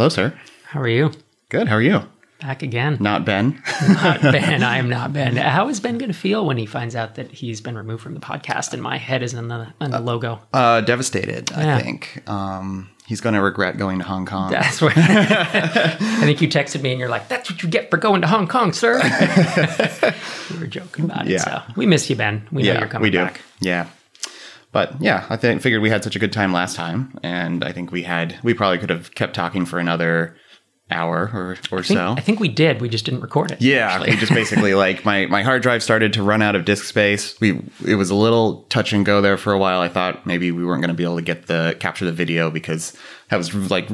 Hello, sir. How are you? Good. How are you? Back again. Not Ben. Not Ben. I am not Ben. How is Ben going to feel when he finds out that he's been removed from the podcast and my head is in the on the logo? Uh, devastated. Yeah. I think. Um, he's going to regret going to Hong Kong. That's what I think you texted me and you're like, "That's what you get for going to Hong Kong, sir." we were joking about it. Yeah. So we miss you, Ben. We know you're coming we do. back. Yeah. But yeah, I think figured we had such a good time last time, and I think we had we probably could have kept talking for another hour or or I think, so. I think we did. We just didn't record it. Yeah, actually. we just basically like my my hard drive started to run out of disk space. We it was a little touch and go there for a while. I thought maybe we weren't going to be able to get the capture the video because I was like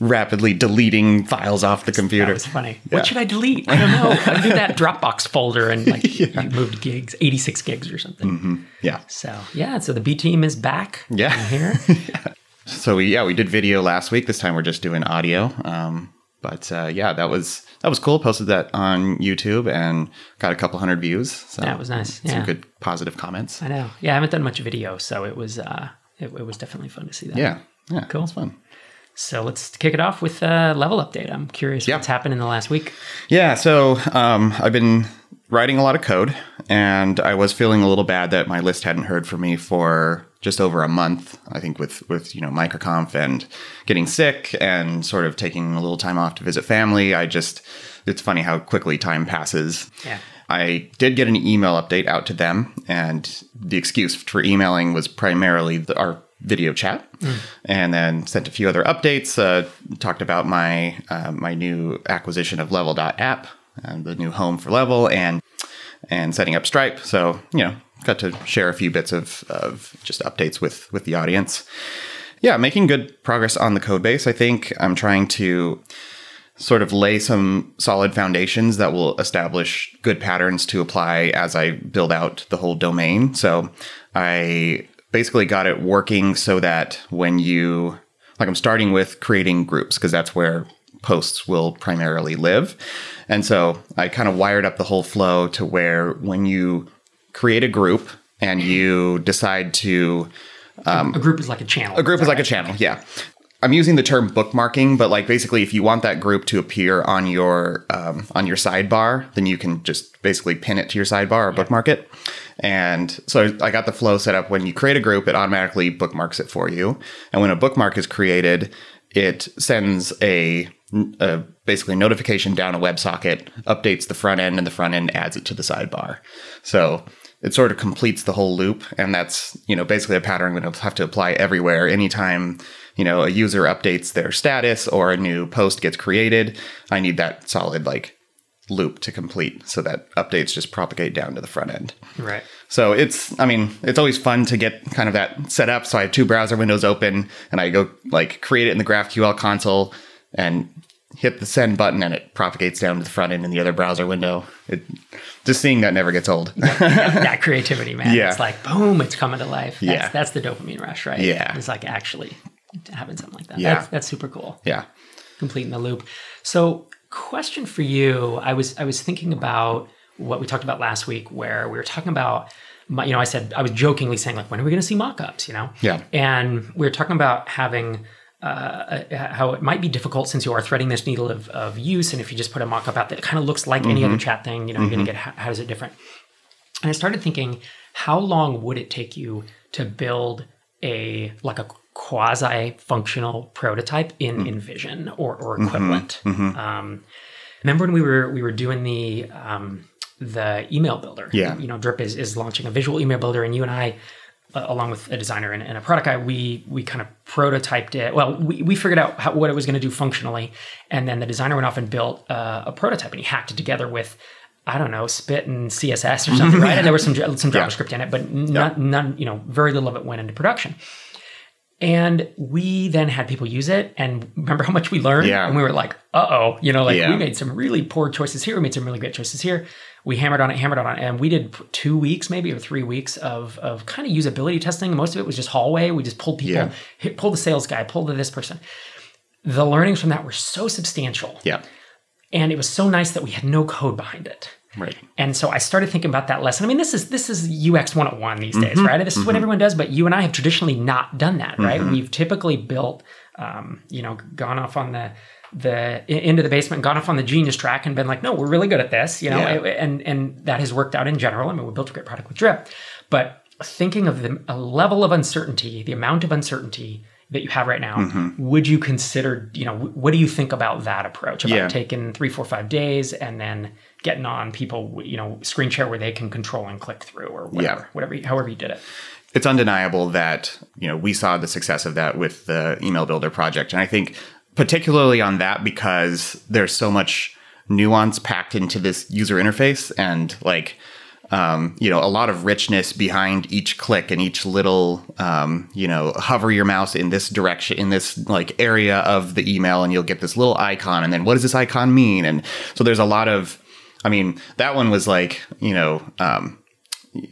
rapidly deleting files off the computer. That was funny. Yeah. What should I delete? I don't know. I do that Dropbox folder and like you moved gigs, 86 gigs or something. Yeah. So yeah, so the B team is back. Yeah. Here. So we yeah we did video last week. This time we're just doing audio. Um, but uh, yeah, that was that was cool. Posted that on YouTube and got a couple hundred views. So That was nice. Some Yeah. good positive comments. I know. Yeah, I haven't done much video, so it was uh, it, it was definitely fun to see that. Yeah. Yeah. Cool. It's fun. So let's kick it off with a level update. I'm curious Yeah. what's happened in the last week. Yeah, so um, I've been writing a lot of code, and I was feeling a little bad that my list hadn't heard from me for just over a month. I think with with you know MicroConf and getting sick and sort of taking a little time off to visit family. I just it's funny how quickly time passes. Yeah. I did get an email update out to them, and the excuse for emailing was primarily the, our video chat, and then sent a few other updates. Uh, talked about my uh, my new acquisition of Level.app, and the new home for Level, and and setting up Stripe. So you know, got to share a few bits of of just updates with with the audience. Yeah, making good progress on the code base. I think I'm trying to sort of lay some solid foundations that will establish good patterns to apply as I build out the whole domain. So I basically got it working so that when you, like, I'm starting with creating groups because that's where posts will primarily live. And so I kind of wired up the whole flow to where when you create a group and you decide to um, a group is like a channel. a group is like a channel, yeah. I'm using the term bookmarking, but like basically, if you want that group to appear on your um, on your sidebar, then you can just basically pin it to your sidebar or bookmark it. And so I got the flow set up. When you create a group, it automatically bookmarks it for you. And when a bookmark is created, it sends a, a basically notification down a WebSocket, updates the front end, and the front end adds it to the sidebar. So it sort of completes the whole loop, and that's you know basically a pattern going to have to apply everywhere. Anytime you know a user updates their status or a new post gets created, I need that solid like loop to complete so that updates just propagate down to the front end. Right. So it's, I mean, it's always fun to get kind of that set up. So I have two browser windows open and I go like create it in the GraphQL console and hit the send button and it propagates down to the front end in the other browser window. It, just seeing that never gets old. that, that creativity, man. Yeah. It's like boom, it's coming to life. That's, Yeah. that's the dopamine rush, right? Yeah. It's like actually having something like that. Yeah. That's, that's super cool. yeah. completing the loop. So, question for you: I was I was thinking about what we talked about last week, where we were talking about. My, you know, I said I was jokingly saying like, when are we going to see mock-ups? You know, Yeah. And we were talking about having uh, how it might be difficult since you are threading this needle of, of use, and if you just put a mock-up out that kind of looks like any other chat thing, you know, you're going to get how, how is it different? And I started thinking, how long would it take you to build a like a quasi functional prototype in InVision or, or equivalent? Um, remember when we were we were doing the um, the email builder? Yeah. you know, Drip is is launching a visual email builder, and you and I. Uh, along with a designer and, and a product guy, we we kind of prototyped it. Well, we, we figured out how, what it was going to do functionally, and then the designer went off and built uh, a prototype, and he hacked it together with I don't know, Spit and CSS or something, right? And there was some some JavaScript in it, but none, none, you know, very little of it went into production. And we then had people use it, and remember how much we learned? Yeah. And we were like, "Uh oh," you know, like Yeah. we made some really poor choices here. We made some really great choices here. We hammered on it, hammered on it, and we did two weeks, maybe or three weeks of of kind of usability testing. Most of it was just hallway. We just pulled people, Yeah. hit, pulled the sales guy, pulled the this person. The learnings from that were so substantial, Yeah. and it was so nice that we had no code behind it. Right. And so I started thinking about that lesson. I mean, this is this is UX 101 these days, mm-hmm. right? This is what mm-hmm. everyone does, but you and I have traditionally not done that, right? Mm-hmm. We've typically built um, you know, gone off on the the into the basement, gone off on the genius track, and been like, no, we're really good at this, you know, Yeah. and and that has worked out in general. I mean, we built a great product with Drip, but thinking of the a level of uncertainty, the amount of uncertainty that you have right now, Mm-hmm. would you consider, you know, what do you think about that approach? About Yeah. taking three, four, five days and then getting on people, you know, screen share where they can control and click through or whatever, Yeah. whatever, however you did it. it's undeniable that you know we saw the success of that with the email builder project and i think particularly on that because there's so much nuance packed into this user interface and like um, you know a lot of richness behind each click and each little um, you know hover your mouse in this direction in this like area of the email and you'll get this little icon and then what does this icon mean? And so there's a lot of i mean that one was like you know um,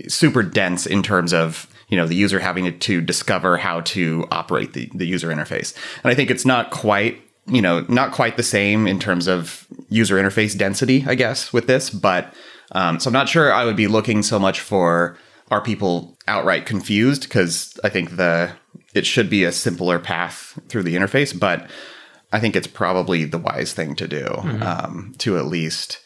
super dense in terms of you know the user having to, to discover how to operate the, the user interface. And i think it's not quite you know not quite the same in terms of user interface density i guess with this but um, so i'm not sure i would be looking so much for are people outright confused? Because i think the it should be a simpler path through the interface but i think it's probably the wise thing to do um, to at least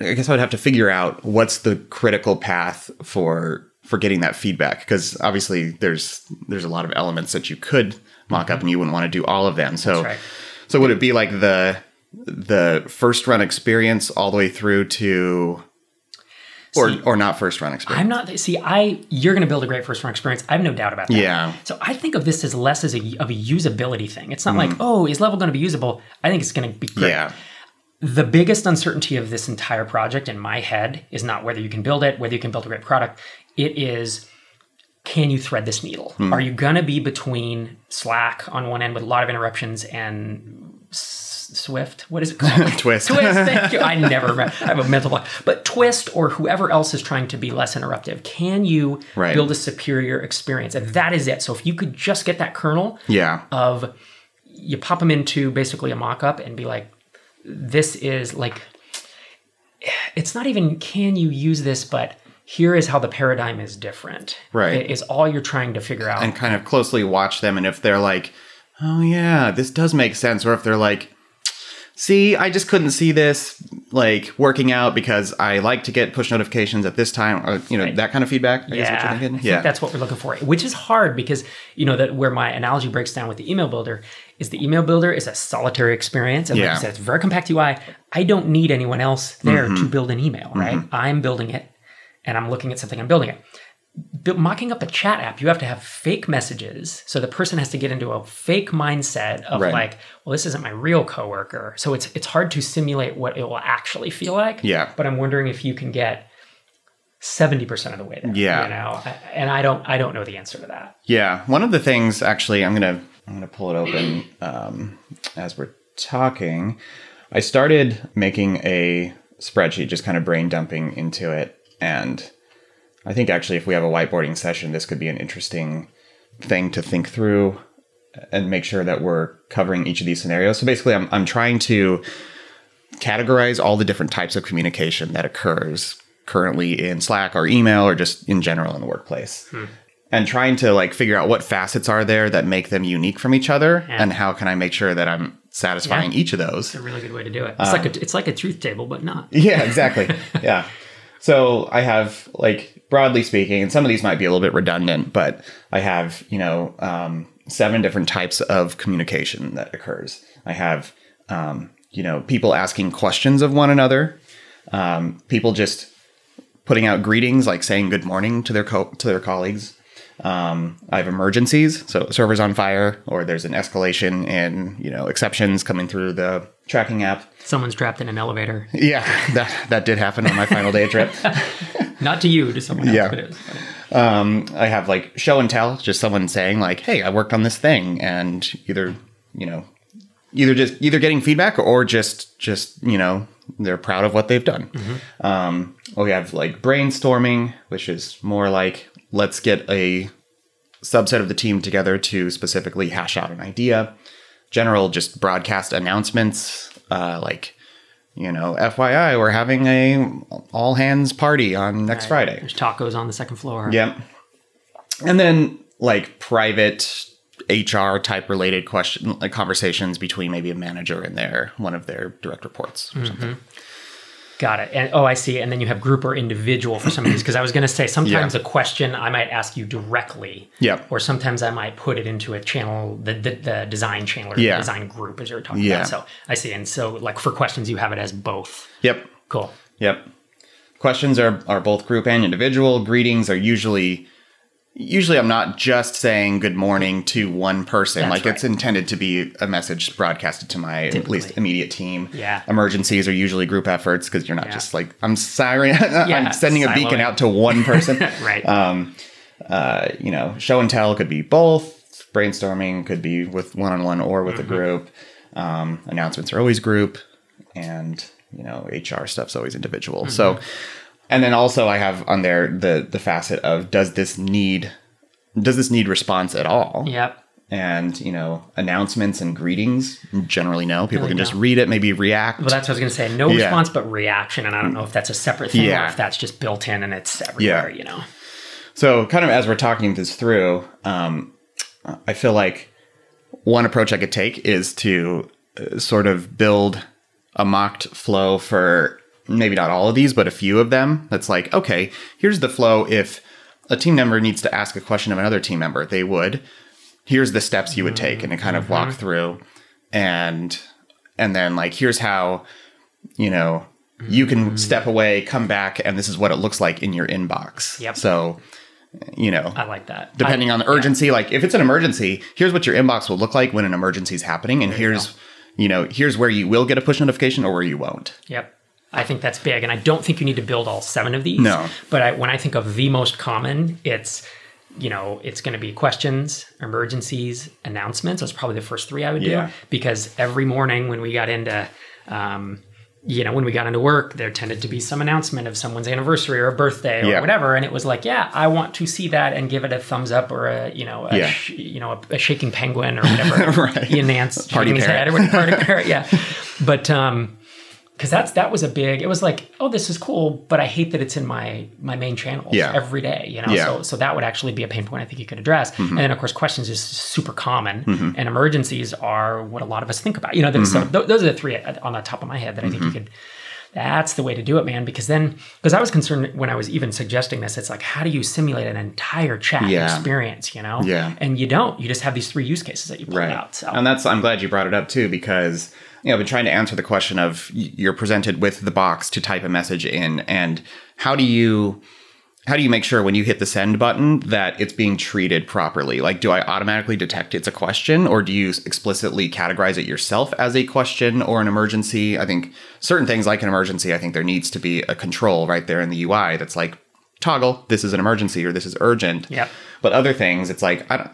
I guess I would have to figure out what's the critical path for for getting that feedback because obviously there's there's a lot of elements that you could mock up and you wouldn't want to do all of them. So right. so would it be like the the first run experience all the way through to or See- or not first run experience? I'm not. See, I you're going to build a great first run experience. I have no doubt about that. Yeah. So I think of this as less as a of a usability thing. It's not Mm. like oh, is level going to be usable? I think it's going to be great. yeah. The biggest uncertainty of this entire project in my head is not whether you can build it, whether you can build a great product. It is can you thread this needle? Hmm. Are you going to be between Slack on one end with a lot of interruptions and S- Swift? What is it called? Twist. Twist. Thank you. I never remember. I have a mental block. But Twist or whoever else is trying to be less interruptive, can you Right. build a superior experience? And that is it. So if you could just get that kernel Yeah. of you pop them into basically a mock-up and be like, this is like, it's not even can you use this, but here is how the paradigm is different. Right. It is all you're trying to figure out. and kind of closely watch them and if they're like oh yeah this does make sense or if they're like see i just couldn't see this like working out because i like to get push notifications at this time or you know Right. that kind of feedback I guess yeah, what you're I thinking? think that's what we're looking for, which is hard because you know that where my analogy breaks down with the email builder is the email builder is a solitary experience, and like Yeah. you said, it's very compact UI. I don't need anyone else there Mm-hmm. to build an email, right? I'm building it, and I'm looking at something, I'm building it. Bu- mocking up a chat app, you have to have fake messages, so the person has to get into a fake mindset of Right. like, well, this isn't my real coworker, so it's it's hard to simulate what it will actually feel like. Yeah. but I'm wondering if you can get seventy percent of the way there. Yeah. you know, and I don't, I don't know the answer to that. Yeah, one of the things actually, I'm gonna I'm gonna pull it open um, as we're talking. I started making a spreadsheet, just kind of brain dumping into it, and I think actually, if we have a whiteboarding session, this could be an interesting thing to think through and make sure that we're covering each of these scenarios. So basically, I'm I'm trying to categorize all the different types of communication that occurs currently in Slack or email or just in general in the workplace. And trying to like figure out what facets are there that make them unique from each other Yeah. and how can I make sure that I'm satisfying each of those. It's a really good way to do it. It's Um, like a, it's like a truth table, but not. Yeah, exactly. yeah. So I have like broadly speaking, and some of these might be a little bit redundant, but I have, you know, um, seven different types of communication that occurs. I have, um, you know, people asking questions of one another, um, people just putting out greetings, like saying good morning to their co- to their colleagues. Um, I have emergencies, so servers on fire, or there's an escalation in you know exceptions coming through the tracking app. Someone's trapped in an elevator. Yeah, that that did happen on my final day trip. Not to you, to someone else, Yeah. but it was. Um, I have like show and tell, just someone saying like, "Hey, I worked on this thing," and either you know, either just either getting feedback or just just you know they're proud of what they've done. Um, we have like brainstorming, which is more like let's get a subset of the team together to specifically hash out an idea. General, just broadcast announcements, uh, like you know, FYI, we're having a all hands party on next Friday. There's tacos on the second floor. Yep. And then like private HR type related question like conversations between maybe a manager and their one of their direct reports or something. Got it. And oh, I see. And then you have group or individual for some of these. Because I was going to say sometimes Yeah. a question I might ask you directly. Yep. Or sometimes I might put it into a channel, the the, the design channel or Yeah. the design group, as you're talking Yeah. about. So I see. And so, like for questions, you have it as both. Yep. Cool. Yep. Questions are, are both group and individual. Greetings are usually usually I'm not just saying good morning to one person. That's like it's intended to be a message broadcasted to my at least immediate team. Yeah. Emergencies are usually group efforts because you're not Yeah. just like I'm sorry I'm sending a beacon out to one person. Right. um, uh, you know, show and tell could be both. Brainstorming could be with one on one or with Mm-hmm. a group. Um, announcements are always group, and you know, HR stuff's always individual. Mm-hmm. So, and then also I have on there the the facet of does this need does this need response at all? yep. And you know, announcements and greetings generally no. People Really can just read it, maybe react. Well, that's what I was going to say. No Yeah. response, but reaction. And I don't know if that's a separate thing or if that's just built in and it's everywhere, Yeah. you know? So, kind of as we're talking this through, um, I feel like one approach I could take is to uh, sort of build a mocked flow for maybe not all of these, but a few of them. That's like, okay, here's the flow. If a team member needs to ask a question of another team member, they would. Here's the steps you would take, and to kind of mm-hmm. walk through, and and then like here's how you know you can mm-hmm. step away, come back, and this is what it looks like in your inbox. Yep. So you know, I like that. depending I- on the urgency like if it's an emergency here's what your inbox will look like when an emergency is happening and here's you know here's where you will get a push notification or where you won't Yep. I think that's big. And I don't think you need to build all seven of these. No. But I, when I think of the most common, it's, you know, it's going to be questions, emergencies, announcements. Are probably the first three I would Yeah. do because every morning when we got into, um, you know, when we got into work, there tended to be some announcement of someone's anniversary or a birthday or Yeah. whatever, and it was like, yeah, I want to see that and give it a thumbs up or a, you know, a Yeah. sh- you know, a, a shaking penguin or whatever. Right. Ian Nance shaking his head or whatever, party parrot, yeah. But um, because that's that was a big. It was like, oh, this is cool, but I hate that it's in my my main channels Yeah. every day. You know, Yeah. so so that would actually be a pain point I think you could address. Mm-hmm. And then of course, questions is super common, and emergencies are what a lot of us think about. You know, Mm-hmm. so th- those are the three on the top of my head that I think you could. That's the way to do it, man. Because then, because I was concerned when I was even suggesting this, it's like, how do you simulate an entire chat Yeah. experience? You know, Yeah. and you don't. You just have these three use cases that you pull right out. So and that's i'm glad you brought it up too because you know i've been trying to answer the question of you're presented with the box to type a message in and how do you how do you make sure when you hit the send button that it's being treated properly? Like, do I automatically detect it's a question, or do you explicitly categorize it yourself as a question or an emergency? I think certain things like an emergency, I think there needs to be a control right there in the UI that's like, toggle, this is an emergency or this is urgent. Yep. But other things, it's like, I don't,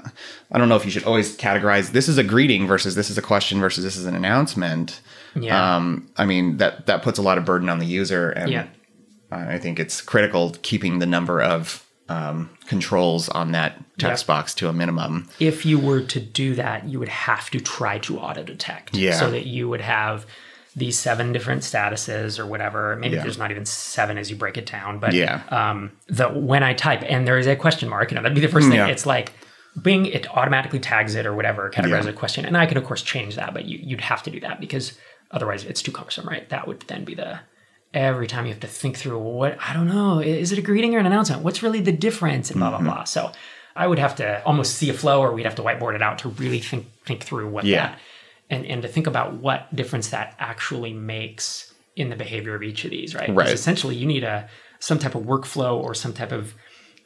I don't know if you should always categorize this is a greeting versus this is a question versus this is an announcement. Yeah. Um, I mean, that, that puts a lot of burden on the user. And Yeah. I think it's critical keeping the number of um, controls on that text Yep. box to a minimum. if you were to do that, you would have to try to auto detect. Yeah. So that you would have these seven different statuses or whatever. Maybe Yeah. there's not even seven as you break it down, but Yeah. um, the when I type and there is a question mark, you know, that'd be the first thing. Yeah. It's like Bing, it automatically tags it or whatever, categorizes Yeah. a question. And I could of course change that, but you, you'd have to do that because otherwise it's too cumbersome, right? That would then be the every time you have to think through what I don't know, is it a greeting or an announcement? What's really the difference? And blah Mm-hmm. blah blah. So I would have to almost see a flow, or we'd have to whiteboard it out to really think think through what Yeah. that and and to think about what difference that actually makes in the behavior of each of these, right? Right. essentially, you need a some type of workflow or some type of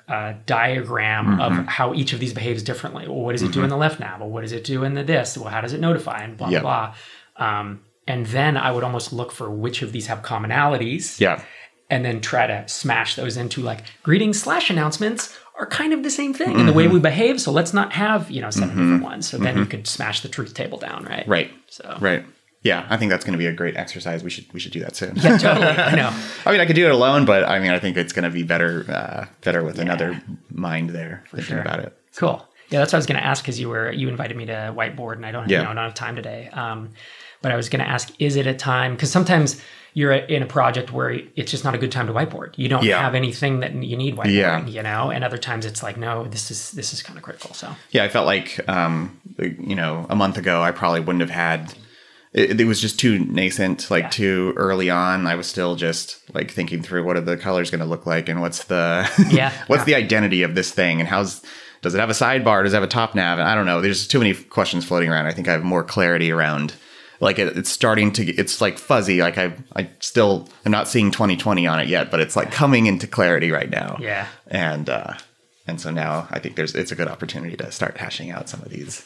uh, diagram of Mm-hmm. how each of these behaves differently. Well, what does it do in the left nav? Well, what does it do in the this? Well, how does it notify? And blah Yep. blah blah. Um, and then I would almost look for which of these have commonalities Yeah. and then try to smash those into like greetings slash announcements are kind of the same thing in the way Mm-hmm. we behave. So let's not have, you know, 7 different ones. So then you could smash the truth table down, right? Right. So Right. Yeah, I think that's going to be a great exercise. We should we should do that soon. yeah, totally. I know. I mean, I could do it alone, but I mean, I think it's going to be better uh, better with another mind there thinking sure. about it. Cool. Yeah, that's what I was going to ask because you were you invited me to whiteboard, and I don't, Yeah. you know, I don't have time today. Um, but I was going to ask, is it a time? Because sometimes you're in a project where it's just not a good time to whiteboard. You don't Yeah. have anything that you need whiteboarding, Yeah. you know. And other times it's like, no, this is this is kind of critical. So Yeah, I felt like, um, you know, a month ago, I probably wouldn't have had. It, it was just too nascent, like Yeah. too early on. I was still just like thinking through what are the colors going to look like and what's the Yeah, what's the identity of this thing and how's does it have a sidebar? Does it have a top nav? And I don't know. There's too many questions floating around. I think I have more clarity around. Like it, it's starting to. It's like fuzzy. Like I, I still i'm not seeing 2020 on it yet, but it's like coming into clarity right now yeah, and uh, and so now I think there's it's a good opportunity to start hashing out some of these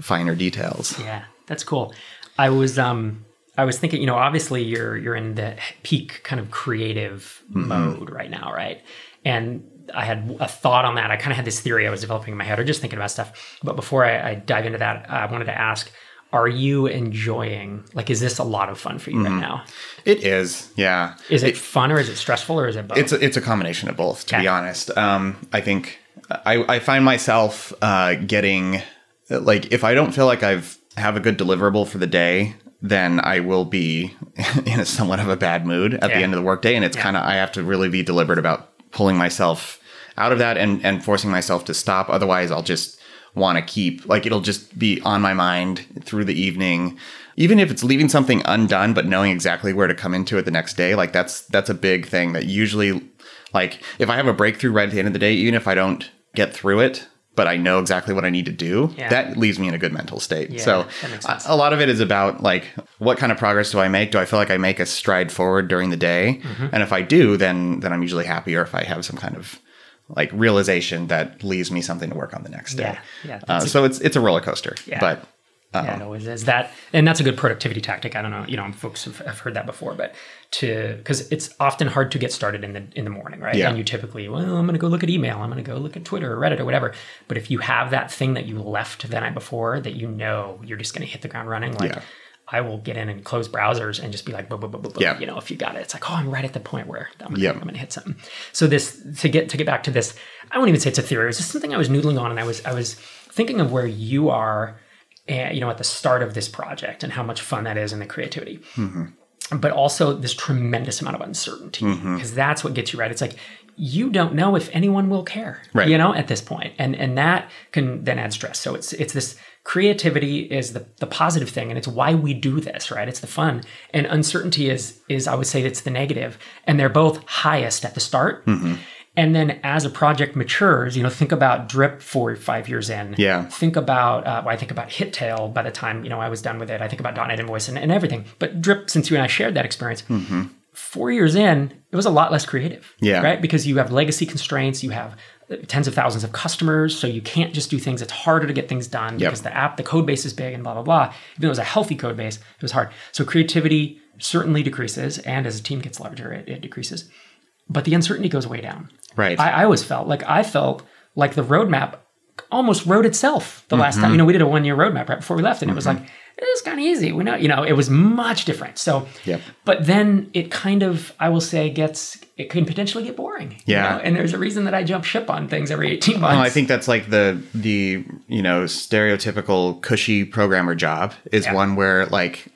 finer details. yeah, that's cool. I was um I was thinking, you know, obviously you're you're in the peak kind of creative mode right now, right? And I had a thought on that. I kind of had this theory I was developing in my head, or just thinking about stuff. But before I, I dive into that, I wanted to ask: Are you enjoying? Like, is this a lot of fun for you right now? It is, yeah. Is it, fun, or is it stressful, or is it both? It's a, it's a combination of both, to Okay. be honest. Um, I think I, I find myself uh, getting like if I don't feel like I've have a good deliverable for the day, then I will be in a somewhat of a bad mood at Yeah. the end of the workday, and it's kind of I have to really be deliberate about pulling myself out of that and and forcing myself to stop. Otherwise, I'll just want to keep like it'll just be on my mind through the evening. Even if it's leaving something undone but knowing exactly where to come into it the next day like that's that's a big thing that usually like if i have a breakthrough right at the end of the day even if i don't get through it but i know exactly what i need to do Yeah. that leaves me in a good mental state. Yeah, so a, a lot of it is about like what kind of progress do i make? Do i feel like i make a stride forward during the day? Mm-hmm. and if i do then then i'm usually happier if i have some kind of like realization that leaves me something to work on the next day Yeah, yeah, uh, so it's it's a roller coaster Yeah. but yeah, it always is that, and that's a good productivity tactic. I don't know, you know, folks have, have heard that before, but to because it's often hard to get started in the in the morning, right? Yeah. And you typically, well, I'm going to go look at email, I'm going to go look at Twitter or Reddit or whatever. But if you have that thing that you left the night before that you know you're just going to hit the ground running, like. Yeah. I will get in and close browsers and just be like, boom, boom, boom, boom, boom. Yeah. You know, if you got it, it's like, oh, I'm right at the point where I'm gonna, Yep. I'm gonna hit something. So this to get to get back to this, I won't even say it's a theory. It was just something I was noodling on, and I was I was thinking of where you are, uh, you know, at the start of this project and how much fun that is and the creativity. But also this tremendous amount of uncertainty because that's what gets you right. It's like you don't know if anyone will care, Right. you know, at this point, and and that can then add stress. So it's it's this creativity is the the positive thing, and it's why we do this, right? It's the fun, and uncertainty is is I would say it's the negative, and they're both highest at the start. And then as a project matures, you know, think about Drip four or five years in. Yeah. Think about, uh, I think about HitTail by the time, you know, I was done with it. I think about .NET Invoice and, and everything. But Drip, since you and I shared that experience, four years in, it was a lot less creative. Yeah. Right? Because you have legacy constraints, you have tens of thousands of customers, so you can't just do things. It's harder to get things done Yep. because the app, the code base is big and blah, blah, blah. Even though it was a healthy code base, it was hard. So creativity certainly decreases, and as a team gets larger, it, it decreases. But the uncertainty goes way down. Right. I, I always felt like I felt like the roadmap almost wrote itself the last Mm-hmm. time. You know, we did a one year roadmap right before we left, and it was like it was kind of easy. We know, you know, it was much different. So, Yep. but then it kind of, I will say, gets it can potentially get boring. you Yeah. know? and there's a reason that I jump ship on things every eighteen months. Well, I think that's like the the you know stereotypical cushy programmer job is Yeah. one where like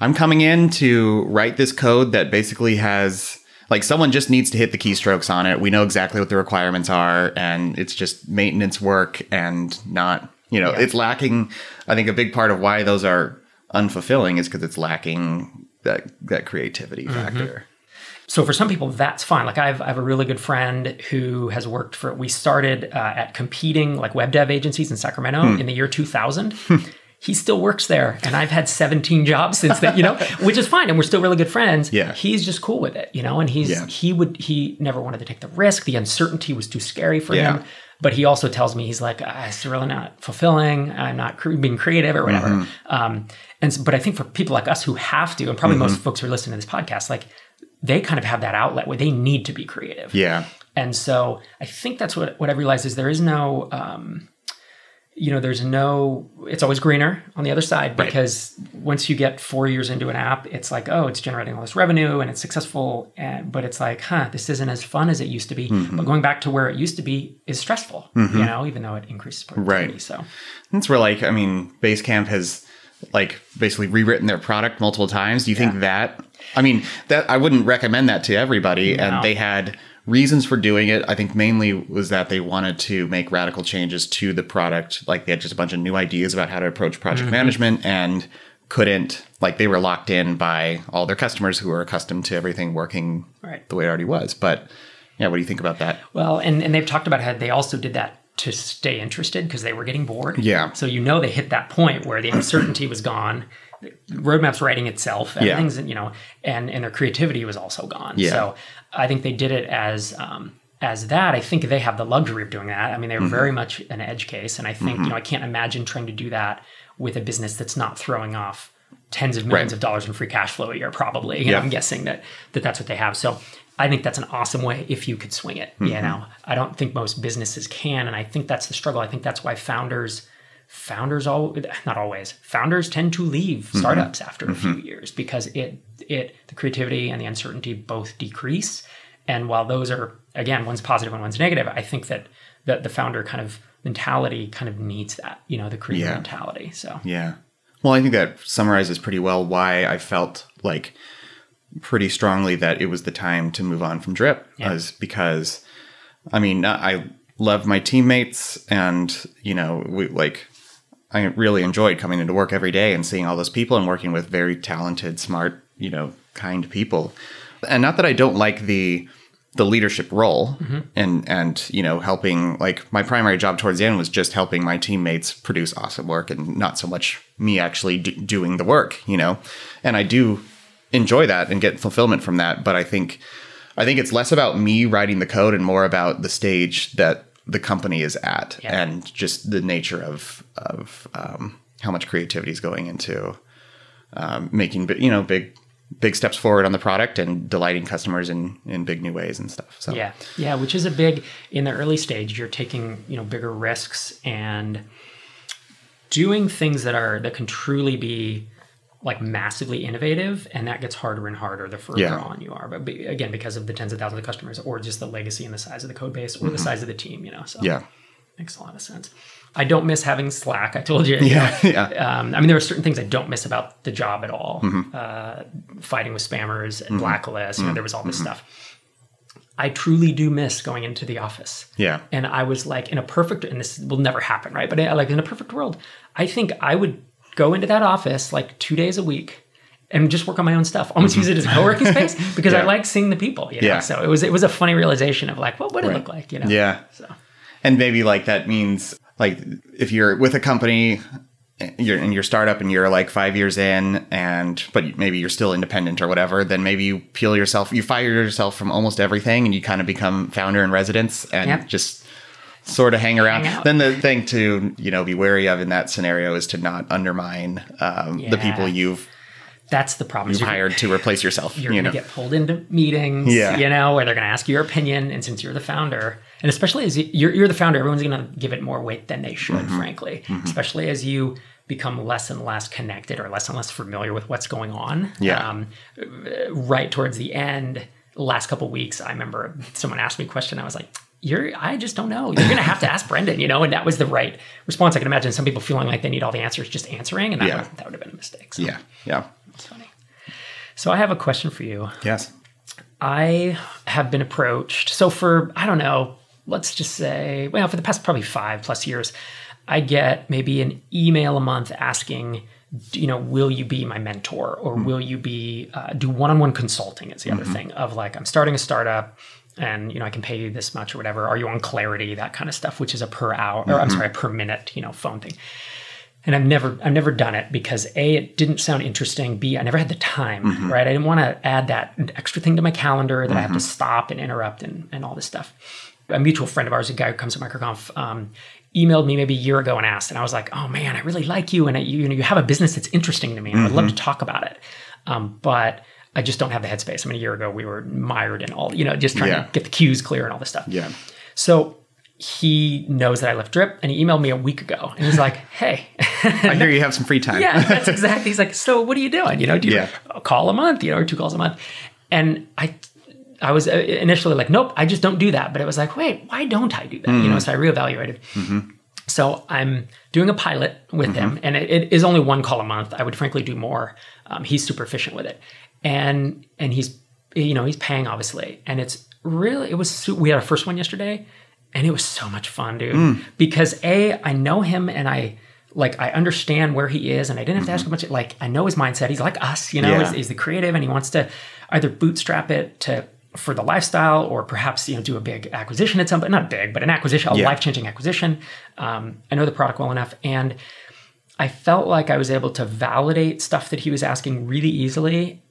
I'm coming in to write this code that basically has like someone just needs to hit the keystrokes on it. We know exactly what the requirements are, and it's just maintenance work and not you know Yeah. it's lacking. I think a big part of why those are unfulfilling is because it's lacking that that creativity Mm-hmm. factor. So for some people, that's fine. Like I've, I have a really good friend who has worked for. We started uh, at competing like web dev agencies in Sacramento Hmm. in the year 2000. he still works there, and I've had 17 jobs since then. You know, which is fine, and we're still really good friends. Yeah. he's just cool with it. You know, and he's Yeah. he would he never wanted to take the risk. The uncertainty was too scary for Yeah. him. But he also tells me he's like, ah, it's really not fulfilling. I'm not cre- being creative or whatever. Mm-hmm. Um, and so, but I think for people like us who have to, and probably most folks who are listening to this podcast, like they kind of have that outlet where they need to be creative. Yeah, And so I think that's what what I realized is there is no, um, you know, there's no. It's always greener on the other side because once you get four years into an app, it's like, oh, it's generating all this revenue and it's successful, and but it's like, huh, this isn't as fun as it used to be. Mm-hmm. But going back to where it used to be is stressful, you know, even though it increases productivity. Right. So That's where like I mean, Basecamp has like basically rewritten their product multiple times. Do you Yeah. think that? I mean, that I wouldn't recommend that to everybody. No. And they had reasons for doing it. I think mainly was that they wanted to make radical changes to the product. Like they had just a bunch of new ideas about how to approach project Mm-hmm. management and couldn't like they were locked in by all their customers who were accustomed to everything working Right. the way it already was. But yeah, what do you think about that? Well, and, and they've talked about how they also did that to stay interested because they were getting bored. Yeah. So you know they hit that point where the uncertainty was gone. The roadmap's writing itself. Yeah. Everything's you know, and and their creativity was also gone. Yeah. So I think they did it as um, as that. I think they have the luxury of doing that. I mean, they're Mm-hmm. very much an edge case, and I think you know I can't imagine trying to do that with a business that's not throwing off tens of millions Right. of dollars in free cash flow a year. Probably, you know, Yeah. I'm guessing that that that's what they have. So I think that's an awesome way if you could swing it. Mm-hmm. You know, I don't think most businesses can, and I think that's the struggle. I think that's why founders founders all not always founders tend to leave Mm-hmm. startups after a few years because it it the creativity and the uncertainty both decrease and while those are again one's positive and one's negative i think that that the founder kind of mentality kind of needs that you know the creative Yeah. mentality so Yeah. Well, I think that summarizes pretty well why I felt like pretty strongly that it was the time to move on from Drip. Yeah. Was because, I mean, I love my teammates, and you know, we like. I really enjoyed coming into work every day and seeing all those people and working with very talented, smart, you know, kind people. And not that I don't like the the leadership role mm-hmm. and and you know helping like my primary job towards the end was just helping my teammates produce awesome work and not so much me actually d- doing the work you know and i do enjoy that and get fulfillment from that but i think i think it's less about me writing the code and more about the stage that the company is at Yeah. and just the nature of of um, how much creativity is going into um, making you know big big steps forward on the product and delighting customers in in big new ways and stuff so Yeah, yeah, which is a big in the early stage. You're taking you know bigger risks and doing things that are that can truly be like massively innovative, and that gets harder and harder the further Yeah. on you are. But be, again, because of the tens of thousands of customers, or just the legacy and the size of the code base, or the size of the team, you know. So Mm-hmm. yeah makes a lot of sense. I don't miss having Slack. I told you. you Yeah, know. yeah. Um, I mean, there are certain things I don't miss about the job at all. Mm-hmm. Uh, fighting with spammers and blacklists. You know, there was all this stuff. I truly do miss going into the office. yeah And I was like, in a perfect, and this will never happen, right? But uh, like in a perfect world, I think I would go into that office like two days a week and just work on my own stuff. Almost use it as a co-working space because I Mm-hmm. Like seeing the people. You know? Yeah. So it was it was a funny realization of like, what would it look like? You know? yeah So and maybe like that means like if you're with a company you're in your startup and you're like five years in and but maybe you're still independent or whatever then maybe you peel yourself you fire yourself from almost everything and you kind of become founder in residence and Yep. just sort of hang around Hang then the thing to you know be wary of in that scenario is to not undermine um, the people you've that's the problem. you're- hired to replace yourself you're you going to get pulled into meetings, Yeah. you know, where they're going to ask your opinion. And since you're the founder, and especially as you- you're, you're the founder, everyone's going to give it more weight than they should, Mm-hmm. frankly, especially as you become less and less connected or less and less familiar with what's going on. Yeah. Um, right towards the end, last couple weeks, I remember someone asked me a question. I was like, you're, I just don't know. You're going to have to ask Brendan, you know, and that was the right response. I can imagine some people feeling like they need all the answers just answering, and that, Yeah. would, that would have been a mistake. So yeah yeah it's funny. So I have a question for you. yes I have been approached. So for I don't know, let's just say, well, for the past probably five plus years, I get maybe an email a month asking, you know, will you be my mentor or will you be uh, do one-on-one consulting? Is the other thing of like I'm starting a startup. And you know I can pay you this much or whatever. Are you on Clarity? That kind of stuff, which is a per hour or I'm sorry, a per minute, you know, phone thing and I've never I've never done it because a it didn't sound interesting. B I never had the time. Right, I didn't want to add that extra thing to my calendar that I have to stop and interrupt and, and all this stuff. A mutual friend of ours, a guy who comes to MicroConf, um, emailed me maybe a year ago and asked, and I was like, "Oh man, I really like you, and I, you, you know you have a business that's interesting to me, and I'd love to talk about it, um, but." I just don't have the headspace. I mean, a year ago we were mired in all, you know, just trying Yeah. to get the queues clear and all this stuff. yeah So he knows that I left Drip, and he emailed me a week ago, and he's like, "Hey, i hear you have some free time yeah, that's exactly." He's like, "So what are you doing? You know, do you Yeah. a call a month, you know, or two calls a month?" And I, I was uh, initially like, "Nope, I just don't do that." But it was like, "Wait, why don't I do that?" You know, so I reevaluated. So I'm doing a pilot with him, and it, it is only one call a month. I would frankly do more. Um, he's super efficient with it, and and he's you know he's paying obviously, and it's really it was we had our first one yesterday, and it was so much fun, dude. Because a I know him and I like I understand where he is, and I didn't have to ask him much. Like I know his mindset. He's like us, you know. Yeah. He's, he's the creative, and he wants to either bootstrap it to for the lifestyle, or perhaps you know do a big acquisition at some, but not big, but an acquisition, a Yeah. life changing acquisition. Um, I know the product well enough, and I felt like I was able to validate stuff that he was asking really easily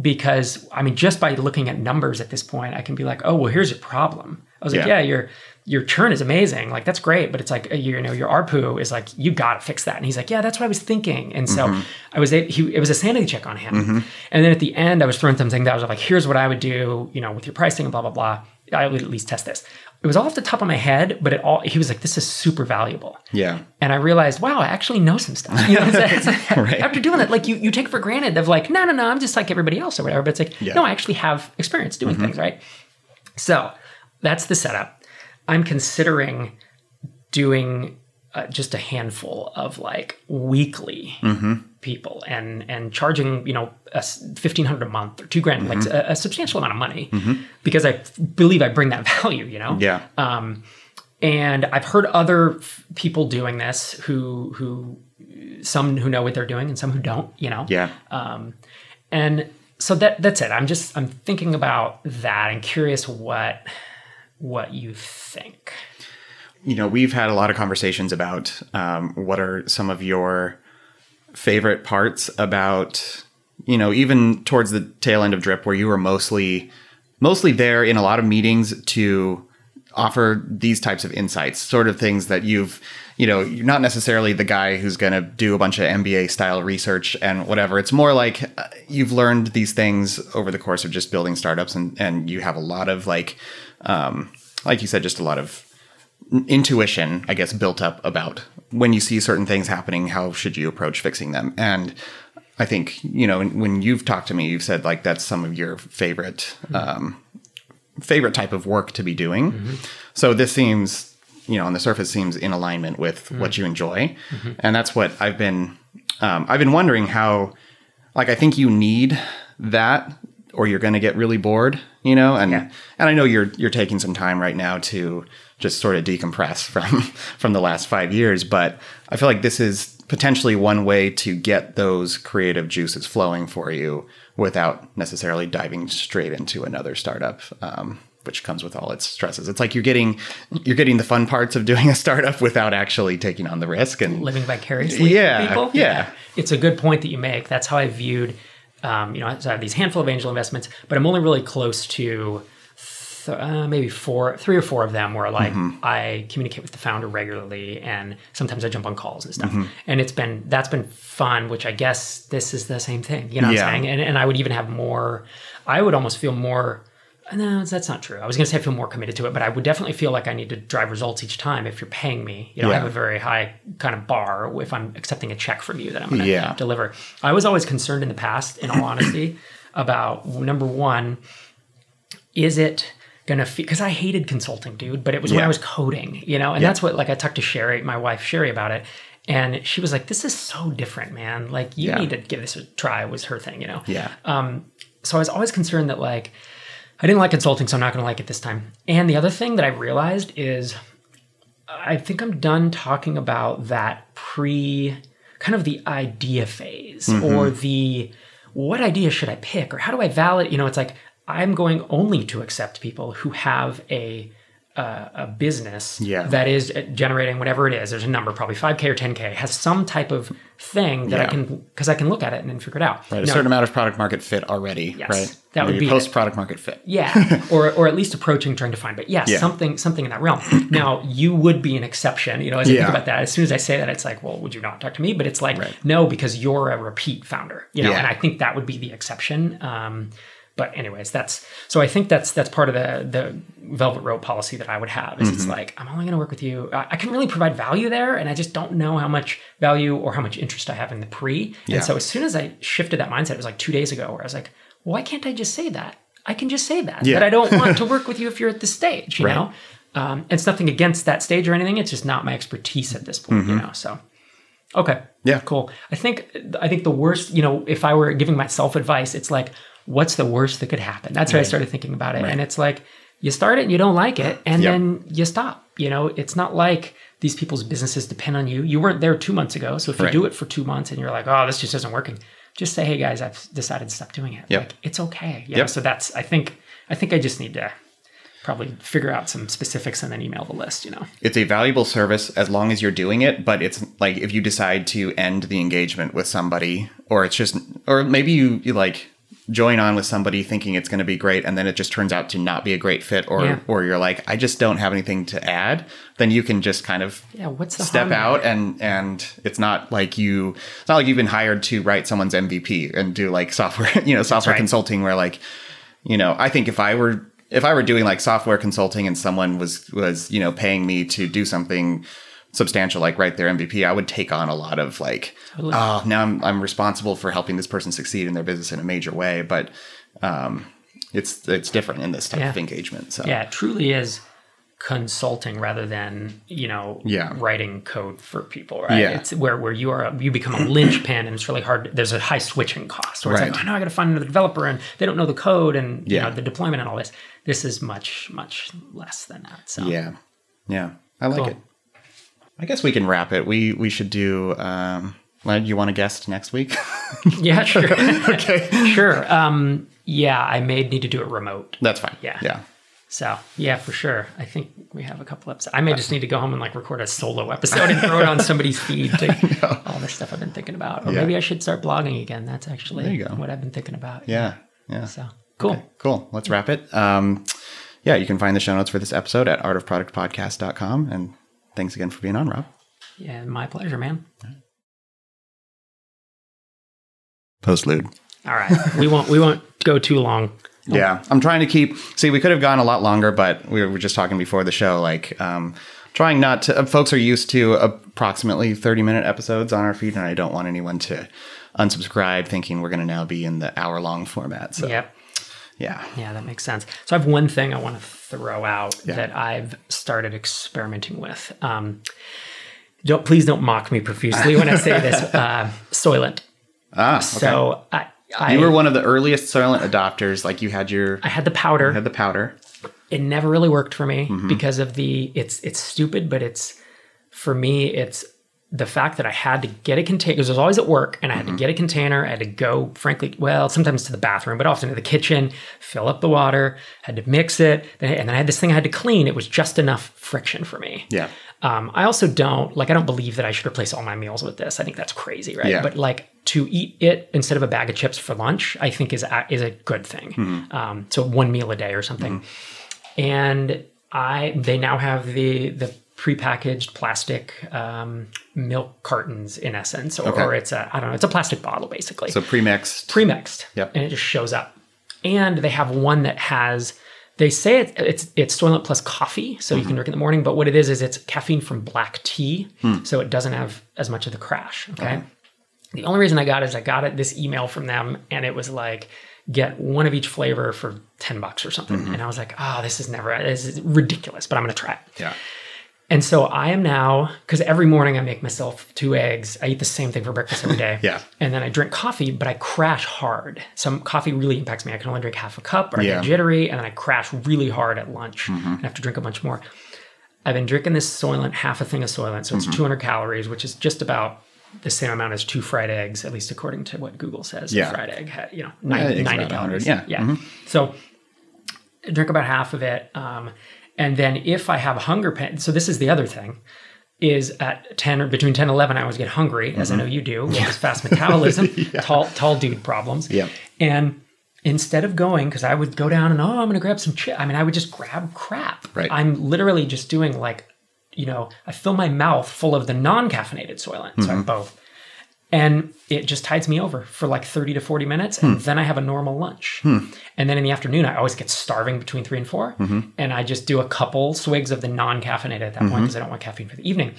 because I mean, just by looking at numbers at this point, I can be like, oh, well, here's your problem. I was like, Yeah. yeah, your your churn is amazing, like that's great, but it's like uh, you know your ARPU is like you got to fix that, and he's like, yeah, that's what I was thinking, and so I was he it was a sanity check on him, and then at the end I was throwing something that I was like, here's what I would do, you know, with your pricing and blah blah blah. I would at least test this. It was all off the top of my head, but it all he was like, this is super valuable. Yeah. And I realized, wow, I actually know some stuff. You know, Right. After doing that, like you, you take for granted of like, no, no, no, I'm just like everybody else or whatever. But it's like, Yeah. no, I actually have experience doing mm-hmm. things, right? So that's the setup. I'm considering doing uh, just a handful of like weekly people and and charging you know a fifteen hundred a month or two grand, like a, a substantial amount of money, because I believe I bring that value. You know, Yeah. um, and I've heard other f- people doing this who who some who know what they're doing and some who don't. You know. yeah. Um, and so that that's it. I'm just I'm thinking about that and curious what what you think. You know, we've had a lot of conversations about um, what are some of your favorite parts about, you know, even towards the tail end of Drip, where you were mostly mostly there in a lot of meetings to offer these types of insights, sort of things that you've, you know, you're not necessarily the guy who's going to do a bunch of MBA style research and whatever. It's more like uh, you've learned these things over the course of just building startups, and and you have a lot of like, um, like you said, just a lot of intuition, I guess, built up about when you see certain things happening, how should you approach fixing them? And I think, you know, when you've talked to me, you've said like that's some of your favorite, um, favorite type of work to be doing. So this seems, you know, on the surface seems in alignment with what you enjoy. And that's what I've been, um, I've been wondering how, like, I think you need that or you're going to get really bored, you know, and, Yeah. and I know you're, you're taking some time right now to just sort of decompress from, from the last five years, but I feel like this is potentially one way to get those creative juices flowing for you without necessarily diving straight into another startup. Um, which comes with all its stresses. It's like you're getting you're getting the fun parts of doing a startup without actually taking on the risk and living vicariously Yeah, people. yeah. It's a good point that you make. That's how I viewed, um, you know, so I have these handful of angel investments, but I'm only really close to th- uh, maybe four, three or four of them where like Mm-hmm. I communicate with the founder regularly and sometimes I jump on calls and stuff. Mm-hmm. And it's been, that's been fun, which I guess this is the same thing, you know what Yeah. I'm saying? And, and I would even have more, I would almost feel more no, that's not true. I was going to say I feel more committed to it, but I would definitely feel like I need to drive results each time if you're paying me. You know, I have a very high kind of bar if I'm accepting a check from you that I'm going to Yeah. deliver. I was always concerned in the past, in all honesty, about number one, is it to feel because I hated consulting, dude, but it was when I was coding, you know, and Yeah. that's what like I talked to Sherry, my wife Sherry, about it. And she was like, "This is so different, man. Like, you Yeah. need to give this a try." Was her thing, you know yeah. Um. so I was always concerned that like I didn't like consulting, so I'm not going to like it this time. And the other thing that I realized is I think I'm done talking about that pre kind of the idea phase or the what idea should I pick or how do I validate? You know, it's like I'm going only to accept people who have a uh, a business Yeah. that is generating whatever it is. There's a number, probably 5K or 10K, has some type of thing that I can because I can look at it and then figure it out. Right, a certain amount of product market fit already, Yes, right? that would be post product market fit. yeah or or at least approaching trying to find but yes Yeah. something something in that realm now you would be an exception you know as I Yeah. think about that as soon as i say that it's like well would you not talk to me but it's like Right. no because you're a repeat founder you know Yeah. and i think that would be the exception um but anyways that's so i think that's that's part of the the velvet rope policy that i would have is Mm-hmm. it's like i'm only going to work with you I, I can really provide value there and i just don't know how much value or how much interest i have in the pre Yeah. and so as soon as i shifted that mindset it was like two days ago where i was like why can't i just say that I can just say that Yeah. that I don't want to work with you if you're at this stage, you Right. know. Um, it's nothing against that stage or anything. It's just not my expertise at this point, you know. So, okay, Yeah. cool. I think I think the worst, you know, if I were giving myself advice, it's like, what's the worst that could happen? That's how I started thinking about it, and it's like you start it and you don't like it, and Yep. then you stop. You know, it's not like these people's businesses depend on you. You weren't there two months ago, so if you do it for two months and you're like, oh, this just isn't working, just say, hey guys, I've decided to stop doing it. Yep. Like, it's okay. Yeah. Yep. So that's I think I think I just need to probably figure out some specifics and then email the list. You know. it's a valuable service as long as you're doing it but it's like if you decide to end the engagement with somebody or it's just or maybe you, you like join on with somebody thinking it's going to be great and then it just turns out to not be a great fit or Yeah. or you're like i just don't have anything to add then you can just kind of Yeah. What's the step out and and it's not like you it's not like you've been hired to write someone's mvp and do like software you know software right. consulting where like you know i think if i were if i were doing like software consulting and someone was was you know paying me to do something substantial like write their mvp i would take on a lot of like oh now i'm i'm responsible for helping this person succeed in their business in a major way but um it's it's different in this type Yeah. of engagement so Yeah, it truly is consulting rather than you know Yeah. writing code for people right Yeah. it's where where you are you become a linchpin and it's really hard there's a high switching cost where it's Right. like oh no i gotta find another developer and they don't know the code and you know the deployment and all this this is much much less than that so Yeah, yeah, I like Cool. it. I guess we can wrap it. We we should do. Um, well, you want a guest next week? yeah sure okay, sure um yeah i may need to do it remote that's fine. Yeah. yeah, So yeah, for sure. I think we have a couple episodes. I may just need to go home and like record a solo episode and throw it on somebody's feed to all the stuff I've been thinking about. Or Yeah. maybe I should start blogging again. That's actually There you go. what I've been thinking about. yeah, yeah. So cool. Cool. Let's wrap it. Um, yeah, you can find the show notes for this episode at artofproductpodcast.com. And thanks again for being on, Rob. Yeah, my pleasure, man. Postlude. All right. we won't we won't go too long. Yeah, I'm trying to keep. See, we could have gone a lot longer, but we were just talking before the show. Like, um, trying not to. Uh, folks are used to approximately 30 minute episodes on our feed, and I don't want anyone to unsubscribe thinking we're going to now be in the hour long format. So, Yep. yeah. Yeah, that makes sense. So I have one thing I want to throw out that I've started experimenting with. Um, don't please don't mock me profusely when I say this. Uh, Soylent. Ah, okay. So I, I you were one of the earliest Soylent adopters. Like, you had your I had the powder. had the powder. it never really worked for me Mm-hmm. because of the it's it's stupid, but it's for me it's the fact that I had to get a container because I was always at work and I had Mm-hmm. to get a container. I had to go, frankly, well, sometimes to the bathroom, but often to the kitchen, fill up the water, had to mix it, and then I had this thing I had to clean. It was just enough friction for me. Yeah. Um, I also don't like. I don't believe that I should replace all my meals with this. I think that's crazy, right? Yeah. But like to eat it instead of a bag of chips for lunch, I think is a, is a good thing. Mm-hmm. Um, so one meal a day or something. And I they now have the the prepackaged plastic um, milk cartons in essence, or, Okay. or it's a I don't know, it's a plastic bottle basically So pre-mixed. premixed. Yep. And it just shows up. And they have one that has they say it, it's it's Soylent plus coffee, so Mm-hmm. you can drink it in the morning. But what it is is it's caffeine from black tea, Hmm. so it doesn't have as much of the crash. Okay. The only reason I got it is I got it this email from them, and it was like get one of each flavor for ten bucks or something. Mm-hmm. And I was like, oh, this is never this is ridiculous, but I'm gonna try it. Yeah. And so I am now because every morning I make myself two eggs. I eat the same thing for breakfast every day. Yeah. And then I drink coffee, but I crash hard. Some coffee really impacts me. I can only drink half a cup or I Yeah. get jittery, and then I crash really hard at lunch and I have to drink a bunch more. I've been drinking this Soylent, half a thing of Soylent, so it's 200 calories, which is just about the same amount as two fried eggs, at least according to what Google says. Yeah. A fried egg, ha- you know, Yeah, 90, it's 90 calories. yeah. Yeah. So I drink about half of it. Um, and then if I have a hunger pain, so this is the other thing, is at 10 or between 10 and 11, I always get hungry, as I mm-hmm. know you do, with fast metabolism, tall, tall dude problems. yeah And instead of going, because I would go down and, oh, I'm going to grab some chip. I mean, I would just grab crap. Right. I'm literally just doing like, you know, I fill my mouth full of the non caffeinated Soylent. So I have mm-hmm. both. And it just tides me over for like 30 to 40 minutes. And hmm. then I have a normal lunch. Hmm. And then in the afternoon, I always get starving between three and 4 mm-hmm. And I just do a couple swigs of the non caffeinated at that point mm-hmm. because I don't want caffeine for the evening.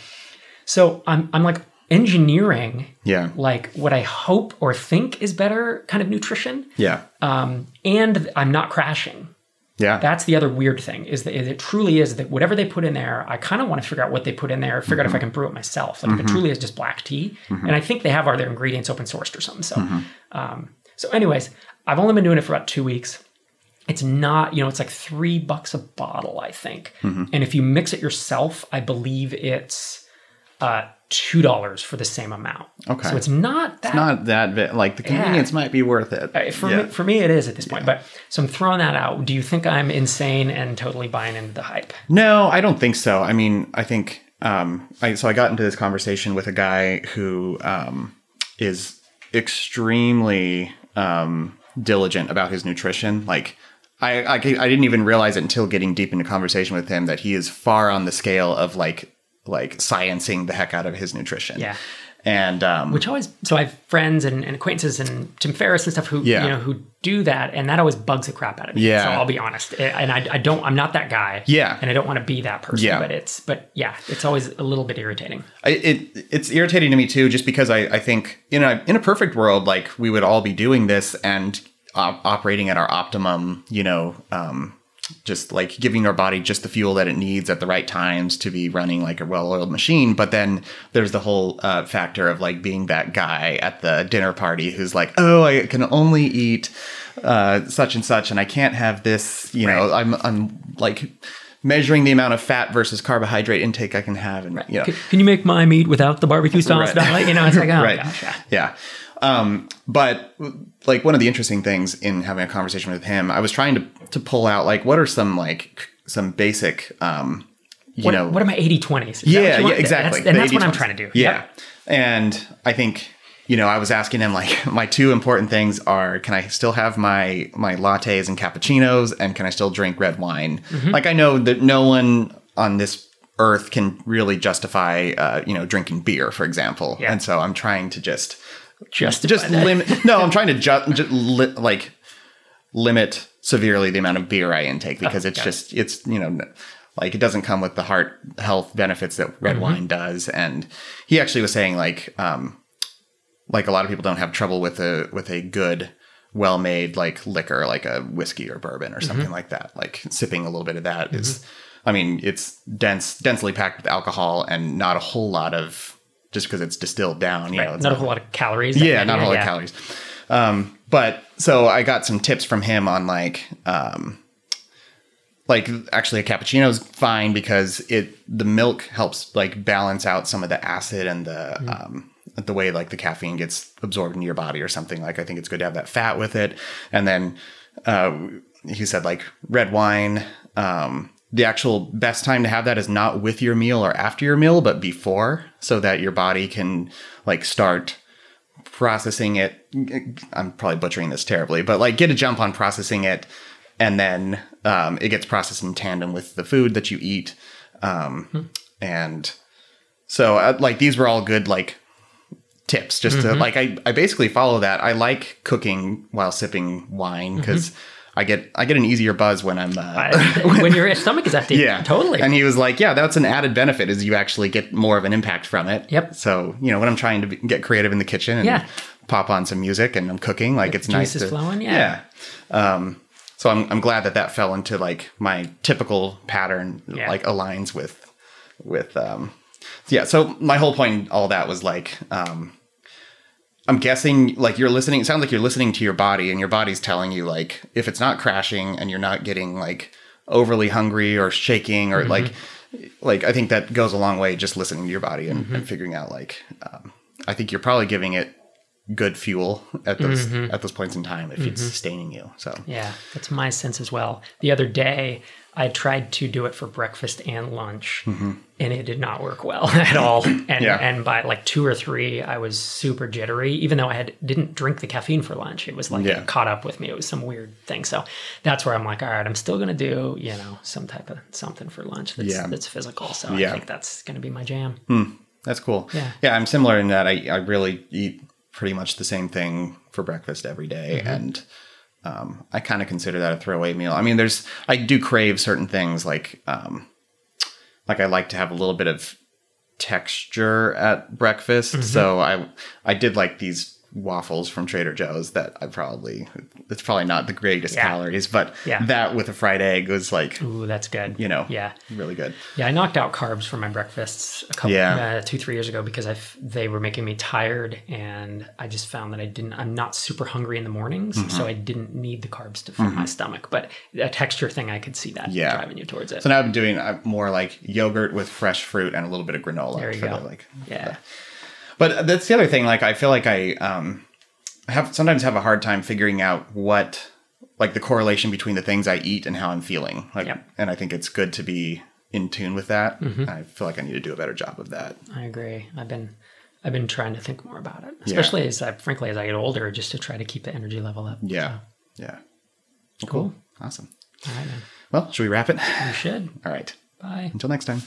So I'm, I'm like engineering Yeah. like what I hope or think is better kind of nutrition. Yeah. Um, and I'm not crashing. Yeah. That's the other weird thing is that it truly is that whatever they put in there, I kind of want to figure out what they put in there, figure out if I mm-hmm. can brew it myself. Like if it mm-hmm. truly is just black tea, mm-hmm. and I think they have other ingredients open sourced or something. So, um, so anyways, I've only been doing it for about two weeks. It's not, you know, it's like three bucks a bottle, I think. And if you mix it yourself, I believe it's uh, two dollars for the same amount. Okay. so it's not that Not that bit. Like the convenience might be worth it. For Yeah. me, for me, it is at this point. But so I'm throwing that out. Do you think I'm insane and totally buying into the hype? No, I don't think so. I mean, I think um, I so I got into this conversation with a guy who um, is extremely um, diligent about his nutrition. Like, I, I I didn't even realize it until getting deep into conversation with him that he is far on the scale of like like sciencing the heck out of his nutrition. Yeah. and um, Which always so I have friends and, and acquaintances and Tim Ferriss and stuff who Yeah. you know who do that, and that always bugs the crap out of me. Yeah. So I'll be honest, and I, I don't I'm not that guy. Yeah. and I don't want to be that person. Yeah. but it's but yeah, it's always a little bit irritating. I, it it's irritating to me too, just because I, I think in a in a perfect world, like we would all be doing this and op- operating at our optimum, you know, um, just like giving our body just the fuel that it needs at the right times to be running like a well-oiled machine. But then there's the whole uh, factor of like being that guy at the dinner party who's like, oh, I can only eat uh, such and such, and I can't have this. You know, I'm I'm like measuring the amount of fat versus carbohydrate intake I can have, and you know, Can, can you make my meat without the barbecue sauce? Right. You know, it's like oh right. gosh, yeah. Yeah. Um, but like one of the interesting things in having a conversation with him, I was trying to to pull out like what are some like some basic um you What, know what are my 80 20s? yeah, yeah exactly That's, and that's what I'm trying to do. yeah Yep. and i think you know i was asking him like my two important things are can i still have my my lattes and cappuccinos and can i still drink red wine Mm-hmm. like i know that no one on this earth can really justify uh, you know drinking beer for example Yeah. and so i'm trying to just Just just limit no i'm trying to ju- ju- li- like limit severely the amount of beer i intake oh, because it's got it. just it's you know like it doesn't come with the heart health benefits that red mm-hmm. wine does. And he actually was saying like um like a lot of people don't have trouble with a with a good well made like liquor like a whiskey or bourbon or something mm-hmm. like that. Like sipping a little bit of that is mm-hmm. i mean it's dense densely packed with alcohol and not a whole lot of just because it's distilled down you know it's not a whole lot of calories. yeah, not a whole lot Yeah. of calories. Um, but so I got some tips from him on like, um, like actually a cappuccino is fine because it the milk helps like balance out some of the acid and the um, the way like the caffeine gets absorbed into your body or something. Like I think it's good to have that fat with it. And then uh, he said like red wine. Um, the actual best time to have that is not with your meal or after your meal, but before, so that your body can like start processing it. I'm probably butchering this terribly, but like get a jump on processing it, and then um, it gets processed in tandem with the food that you eat. Um, And so, uh, like, these were all good, like, tips. Just to, like, I, I basically follow that. I like cooking while sipping wine because I get I get an easier buzz when I'm uh, I- when your stomach is empty. yeah, totally. And he was like, "Yeah, that's an added benefit is you actually get more of an impact from it." Yep. So you know, when I'm trying to be, get creative in the kitchen and Yeah. pop on some music and I'm cooking, like it's nice to flowing, yeah. yeah. Um, so I'm I'm glad that that fell into like my typical pattern, Yeah. like aligns with with um. Yeah. So my whole point, all that was like um. I'm guessing like you're listening. It sounds like you're listening to your body, and your body's telling you like if it's not crashing and you're not getting like overly hungry or shaking or like mm-hmm. like I think that goes a long way just listening to your body and, and mm-hmm. figuring out like um, I think you're probably giving it good fuel at those mm-hmm. at those points in time if it's sustaining you. So Yeah, that's my sense as well. The other day, I tried to do it for breakfast and lunch, and it did not work well at all. And Yeah. and by like two or three, I was super jittery, even though I had didn't drink the caffeine for lunch. It was like Yeah. it caught up with me. It was some weird thing. So that's where I'm like, all right, I'm still gonna do you know some type of something for lunch that's Yeah. that's physical. So Yeah. I think that's gonna be my jam. That's cool. Yeah. Yeah, I'm similar in that I, I really eat pretty much the same thing for breakfast every day, Mm-hmm. and um, I kind of consider that a throwaway meal. I mean, there's I do crave certain things like um, like I like to have a little bit of texture at breakfast. Mm-hmm. So I I did like these waffles from Trader Joe's that I probably it's probably not the greatest Yeah. calories, but Yeah. that with a fried egg was like Ooh, that's good. you know Yeah. really good. Yeah, I knocked out carbs for my breakfasts a couple, Yeah. uh, two, three years ago because I f- they were making me tired, and I just found that I didn't. I'm not super hungry in the mornings, Mm-hmm. so I didn't need the carbs to fill my stomach. But a texture thing, I could see that Yeah. driving you towards it. So now I'm doing uh, more like yogurt with fresh fruit and a little bit of granola. There you go. The, like, yeah, But that's the other thing. Like, I feel like I um, have sometimes have a hard time figuring out what, like, the correlation between the things I eat and how I'm feeling. Like, Yep. and I think it's good to be in tune with that. Mm-hmm. I feel like I need to do a better job of that. I agree. I've been. I've been trying to think more about it, especially as I, frankly, as I get older, just to try to keep the energy level up. Yeah, yeah. Cool. Awesome. All right, man. Well, should we wrap it? We should. All right. Bye. Until next time.